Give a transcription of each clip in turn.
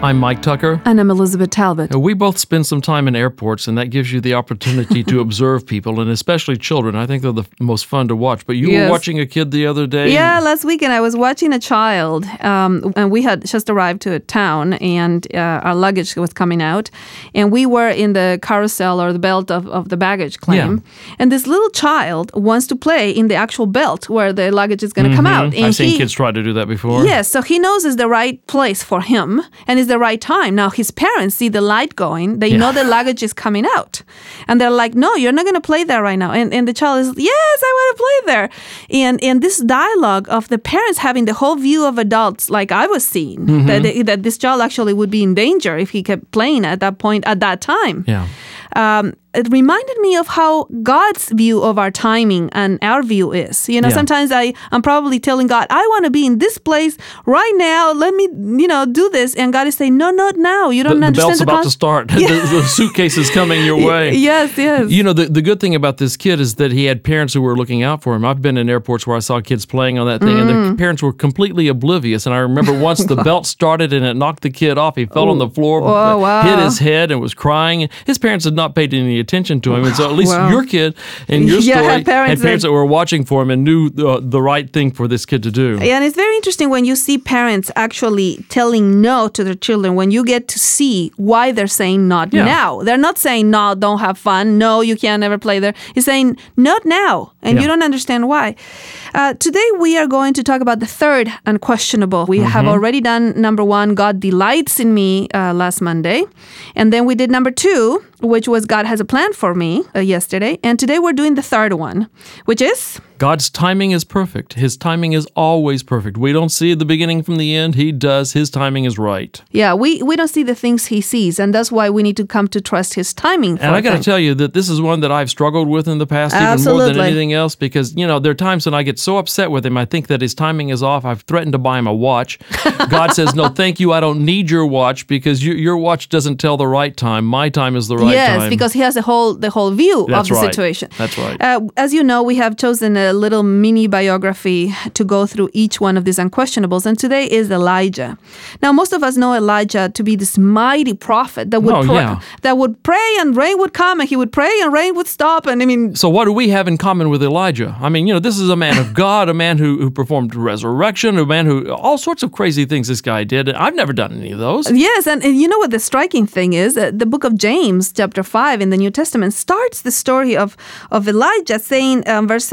I'm Mike Tucker. And I'm Elizabeth Talbot. We both spend some time in airports, and that gives you the opportunity to observe people, and especially children. I think they're the most fun to watch. But you Yes. were watching a kid the other day. Yeah, last weekend I was watching a child, um, and we had just arrived to a town, and uh, our luggage was coming out, and we were in the carousel or the belt of, of the baggage claim, Yeah. and this little child wants to play in the actual belt where the luggage is going to come out. And Mm-hmm. I've seen he- kids try to do that before. Yes, so he knows it's the right place for him and it's the right time. Now his parents see the light going, they Yeah. know the luggage is coming out. And they're like, No, you're not gonna play there right now. And and the child is, Yes, I want to play there. And and this dialogue of the parents having the whole view of adults like I was seeing, Mm-hmm. that, that this child actually would be in danger if he kept playing at that point at that time Yeah. um, it reminded me of how God's view of our timing and our view is. You know, Yeah. sometimes I, I'm probably telling God, I want to be in this place right now. Let me, you know, do this. And God is saying, no, not now. You don't the understand belt's the about con- to start. the, the suitcase is coming your way. Yes, yes. You know, the, the good thing about this kid is that he had parents who were looking out for him. I've been in airports where I saw kids playing on that thing, and their mm. parents were completely oblivious. And I remember once the belt started and it knocked the kid off. He fell on the floor, Oh, wow. hit his head, and was crying. His parents had not paid any attention to him. And so at least Wow. your kid and your Yeah, story had parents that- that were watching for him and knew the, the right thing for this kid to do. Yeah, and it's very interesting when you see parents actually telling no to their children, when you get to see why they're saying not Yeah. now. They're not saying, no, don't have fun. No, you can't ever play there. He's saying, not now. And Yeah. you don't understand why. Uh, today, we are going to talk about the third unquestionable. We have Mm-hmm. already done number one, God delights in me, uh, last Monday. And then we did number two, which was God has a plan for me, uh, yesterday. And today, we're doing the third one, which is. God's timing is perfect. His timing is always perfect. We don't see the beginning from the end. He does. His timing is right. Yeah, we, we don't see the things he sees, and that's why we need to come to trust his timing. For And I got to tell you that this is one that I've struggled with in the past even more than anything else because, you know, there are times when I get so upset with him, I think that his timing is off. I've threatened to buy him a watch. God says, no, thank you. I don't need your watch because you, your watch doesn't tell the right time. My time is the right yes, time. Yes, because he has the whole the whole view That's of the right. situation. That's right. Uh, as you know, we have chosen a little mini biography to go through each one of these unquestionables, and today is Elijah. Now, most of us know Elijah to be this mighty prophet that would Oh, pray, yeah. that would pray and rain would come, and he would pray and rain would stop. And I mean, So what do we have in common with Elijah? I mean, you know, this is a man of God, a man who, who performed resurrection, a man who all sorts of crazy things this guy did. I've never done any of those. Yes, and, and you know what the striking thing is? Uh, the book of James, chapter 5 in the New Testament, starts the story of, of Elijah saying, um, verse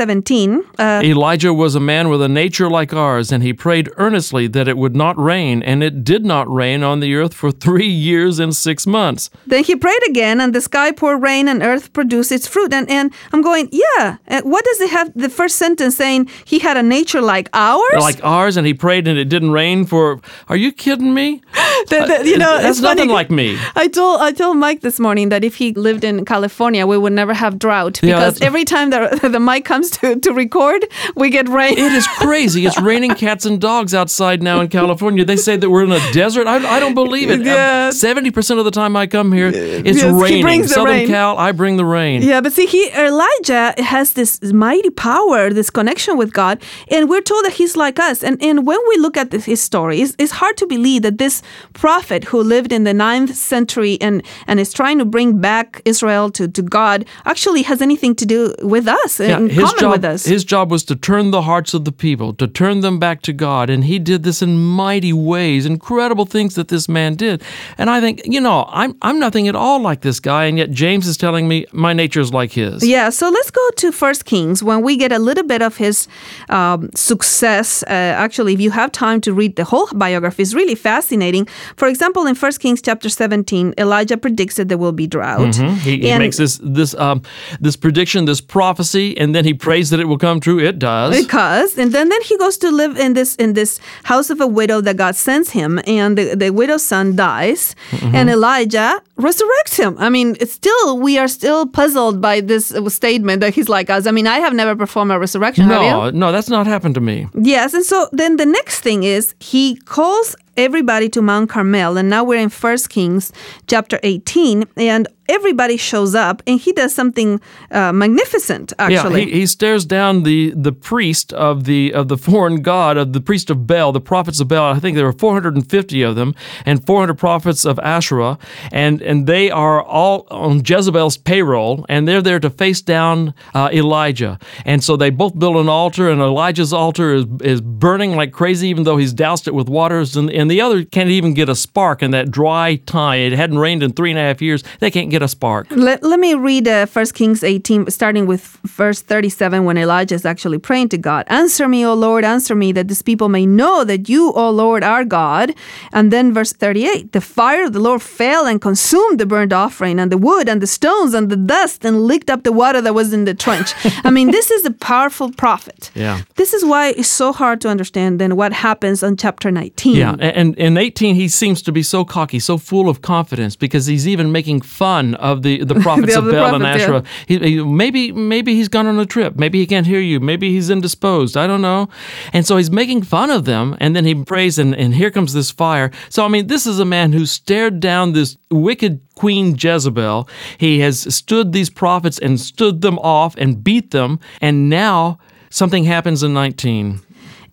17, uh, Elijah was a man with a nature like ours, and he prayed earnestly that it would not rain, and it did not rain on the earth for three years and six months. Then he prayed again, and the sky poured rain, and earth produced its fruit. And, and I'm going, yeah. Uh, what does it have? The first sentence saying he had a nature like ours? Like ours, and he prayed and it didn't rain for. Are you kidding me? The- the- you know, that's it's funny. nothing like me. I told I told Mike this morning that if he lived in California, we would never have drought because that's- every time the the mic comes to, to record, we get rain. It is crazy. It's raining cats and dogs outside now in California. They say that we're in a desert. I, I don't believe it. Yeah. Seventy percent of the time I come here, it's Yes, raining. brings the Southern rain. Cal, I bring the rain. Yeah, but see, he Elijah has this mighty power, this connection with God, and we're told that he's like us. And and when we look at this, his story, it's, it's hard to believe that this prophet who lived in the ninth century and and is trying to bring back Israel to, to God actually has anything to do with us Yeah, in common job, with us. His job was to turn the hearts of the people, to turn them back to God, and he did this in mighty ways, incredible things that this man did. And I think, you know, I'm I'm nothing at all like this guy, and yet James is telling me my nature is like his. Yeah, so let's go to First Kings when we get a little bit of his um, success. Uh, actually, if you have time to read the whole biography, it's really fascinating. For example, in First Kings chapter 17, Elijah predicts that there will be drought. He, he makes this this um, this prediction, this prophecy, and then he prays that it it will come true. It does. Because and then then he goes to live in this in this house of a widow that God sends him, and the, the widow's son dies, Mm-hmm. and Elijah resurrects him. I mean, it's still we are still puzzled by this statement that he's like us. I mean, I have never performed a resurrection. no, no, that's not happened to me. Yes, and so then the next thing is he calls everybody to Mount Carmel, and now we're in First Kings chapter 18, and everybody shows up, and he does something uh, magnificent. Actually, Yeah, he, he stares down the the priest of the of the foreign god of the priest of Baal, the prophets of Baal. I think there were 450 of them, and 400 prophets of Asherah, and and they are all on Jezebel's payroll, and they're there to face down uh, Elijah. And so they both build an altar, and Elijah's altar is is burning like crazy, even though he's doused it with waters, and and the other can't even get a spark in that dry time. It hadn't rained in three and a half years. They can't get a spark. Let, let me read uh, 1 Kings 18, starting with verse 37, when Elijah is actually praying to God. Answer me, O Lord, answer me, that this people may know that you, O Lord, are God. And then verse 38 The fire of the Lord fell and consumed the burnt offering, and the wood, and the stones, and the dust, and licked up the water that was in the trench. I mean, this is a powerful prophet. Yeah. This is why it's so hard to understand then what happens on chapter 19. Yeah, and in 18 he seems to be so cocky, so full of confidence because he's even making fun of the, the prophets The of Baal and prophets, yeah. Asherah. He, he- maybe maybe he's gone on a trip. Maybe he can't hear you. Maybe he's indisposed. I don't know. And so he's making fun of them, and then he prays, and, and here comes this fire. So I mean, this is a man who stared down this wicked queen Jezebel. He has stood these prophets and stood them off and beat them, and now something happens in 19.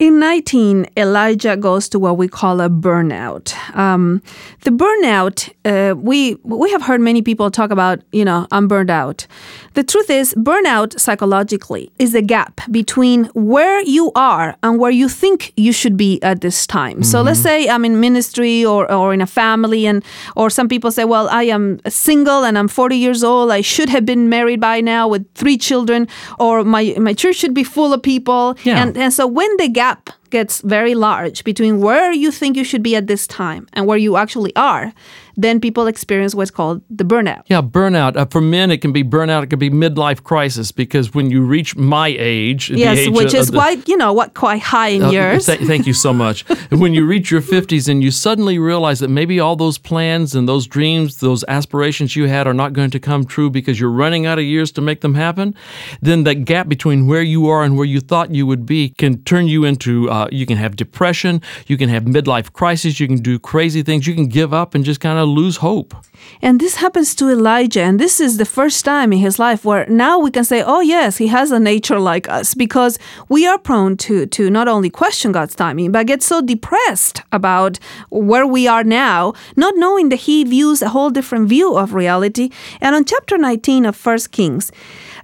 In 19, Elijah goes to what we call a burnout. Um, the burnout, uh, we we have heard many people talk about, you know, I'm burned out. The truth is, burnout psychologically is a gap between where you are and where you think you should be at this time. So let's say I'm in ministry or, or in a family, and or some people say, well, I am single and I'm 40 years old. I should have been married by now with three children, or my my church should be full of people. Yeah. And and so when the gap gets very large between where you think you should be at this time and where you actually are, then people experience what's called the burnout. Yeah, burnout. Uh, for men, it can be burnout. It can be midlife crisis because when you reach my age, the Yes, age which of is the- quite, you know, what quite high in Uh, years. th- thank you so much. when you reach your 50s and you suddenly realize that maybe all those plans and those dreams, those aspirations you had are not going to come true because you're running out of years to make them happen, then that gap between where you are and where you thought you would be can turn you into, uh, you can have depression, you can have midlife crisis, you can do crazy things, you can give up and just kind of lose hope. And this happens to Elijah. And this is the first time in his life where now we can say, oh, yes, he has a nature like us because we are prone to, to not only question God's timing, but get so depressed about where we are now, not knowing that he views a whole different view of reality. And on chapter 19 of First Kings,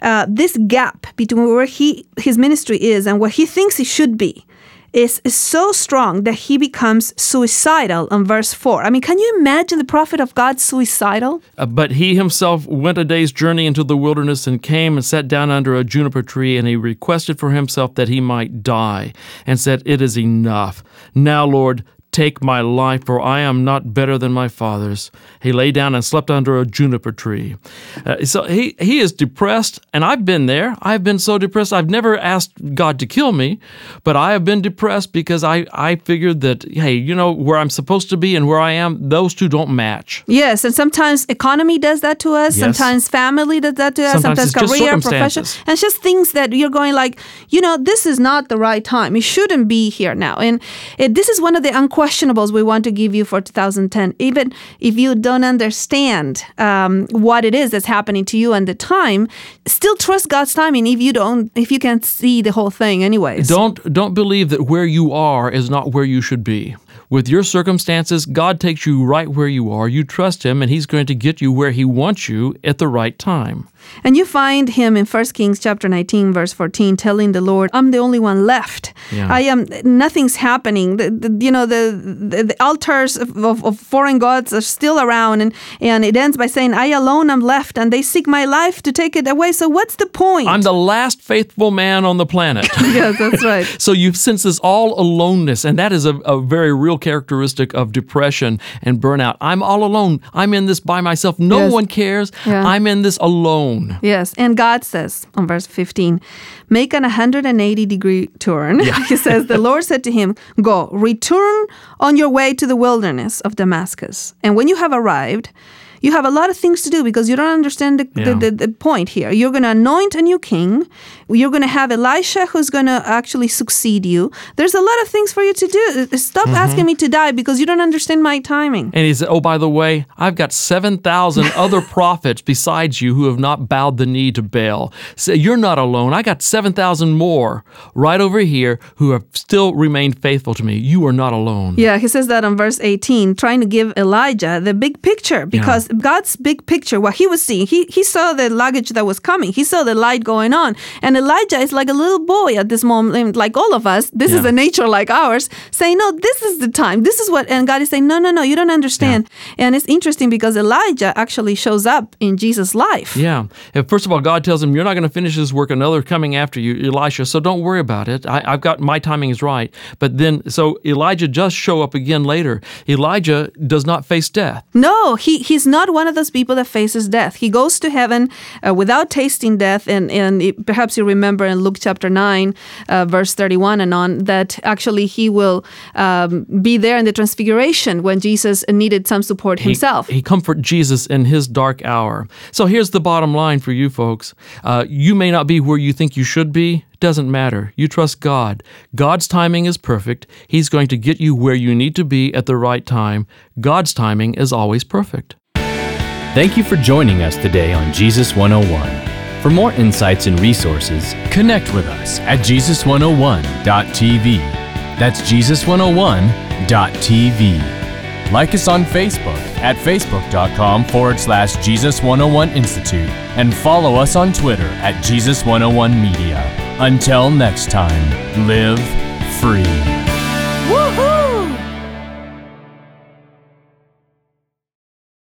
uh, this gap between where he his ministry is and where he thinks he should be is, so strong that he becomes suicidal in verse 4. I mean, can you imagine the prophet of God suicidal? Uh, but he himself went a day's journey into the wilderness and came and sat down under a juniper tree, and he requested for himself that he might die, and said, It is enough. Now, Lord, take my life, for I am not better than my fathers. He lay down and slept under a juniper tree. Uh, so he, he is depressed, and I've been there. I've been so depressed. I've never asked God to kill me, but I have been depressed because I, I figured that, hey, you know, where I'm supposed to be and where I am, those two don't match. Yes, and sometimes economy does that to us. Yes. Sometimes family does that to us. Sometimes Sometimes, career, profession. And it's just things that you're going like, you know, this is not the right time. You shouldn't be here now. And it, this is one of the unquestionables we want to give you for 2010. Even if you don't understand um, what it is that's happening to you and the time, still trust God's timing. If you don't, if you can't see the whole thing, anyways. Don't don't believe that where you are is not where you should be. With your circumstances, God takes you right where you are. You trust him and he's going to get you where he wants you at the right time. And you find him in 1 Kings chapter 19 verse 14 telling the Lord, I'm the only one left. Yeah. I am nothing's happening. The, the- you know the, the the altars of, of, of foreign gods are still around and and it ends by saying I alone am left and they seek my life to take it away. So what's the point? I'm the last faithful man on the planet. yes, that's right. so you sense this all aloneness, and that is a, a very real real characteristic of depression and burnout. I'm all alone. I'm in this by myself. No Yes. one cares. Yeah. I'm in this alone. Yes, and God says on verse 15, make an 180 degree turn. he says, The Lord said to him, Go, return on your way to the wilderness of Damascus. And when you have arrived, you have a lot of things to do because you don't understand the, Yeah. the, the, the point here. You're going to anoint a new king. You're going to have Elisha who's going to actually succeed you. There's a lot of things for you to do. Stop Mm-hmm. asking me to die because you don't understand my timing. And he said, Oh, by the way, I've got 7,000 other prophets besides you who have not bowed the knee to Baal. So you're not alone. I got 7,000 more right over here who have still remained faithful to me. You are not alone. Yeah, he says that on verse 18, trying to give Elijah the big picture because God's big picture, what he was seeing, he, he saw the luggage that was coming, he saw the light going on. And Elijah is like a little boy at this moment, like all of us. This is a nature like ours, saying, No, this is the time. This is what, and God is saying, No, no, no, you don't understand. And it's interesting because Elijah actually shows up in Jesus' life. Yeah. And First of all, God tells him, You're not going to finish this work. Another coming after you, Elisha. So don't worry about it. I, I've got my timing is right. But then, so Elijah does show up again later. Elijah does not face death. No, he, he's not one of those people that faces death. He goes to heaven uh, without tasting death. And, and it- perhaps you remember in Luke chapter 9, uh, verse 31 and on, that actually he will um, be there in the transfiguration when Jesus needed some support himself. He, comfort Jesus in his dark hour. So here's the bottom line for you folks. Uh, you may not be where you think you should be. Doesn't matter. You trust God. God's timing is perfect. He's going to get you where you need to be at the right time. God's timing is always perfect. Thank you for joining us today on Jesus 101. For more insights and resources, connect with us at Jesus101.tv. That's Jesus101.tv. Like us on Facebook at facebook.com forward slash Jesus101 Institute and follow us on Twitter at Jesus101 Media. Until next time, live free.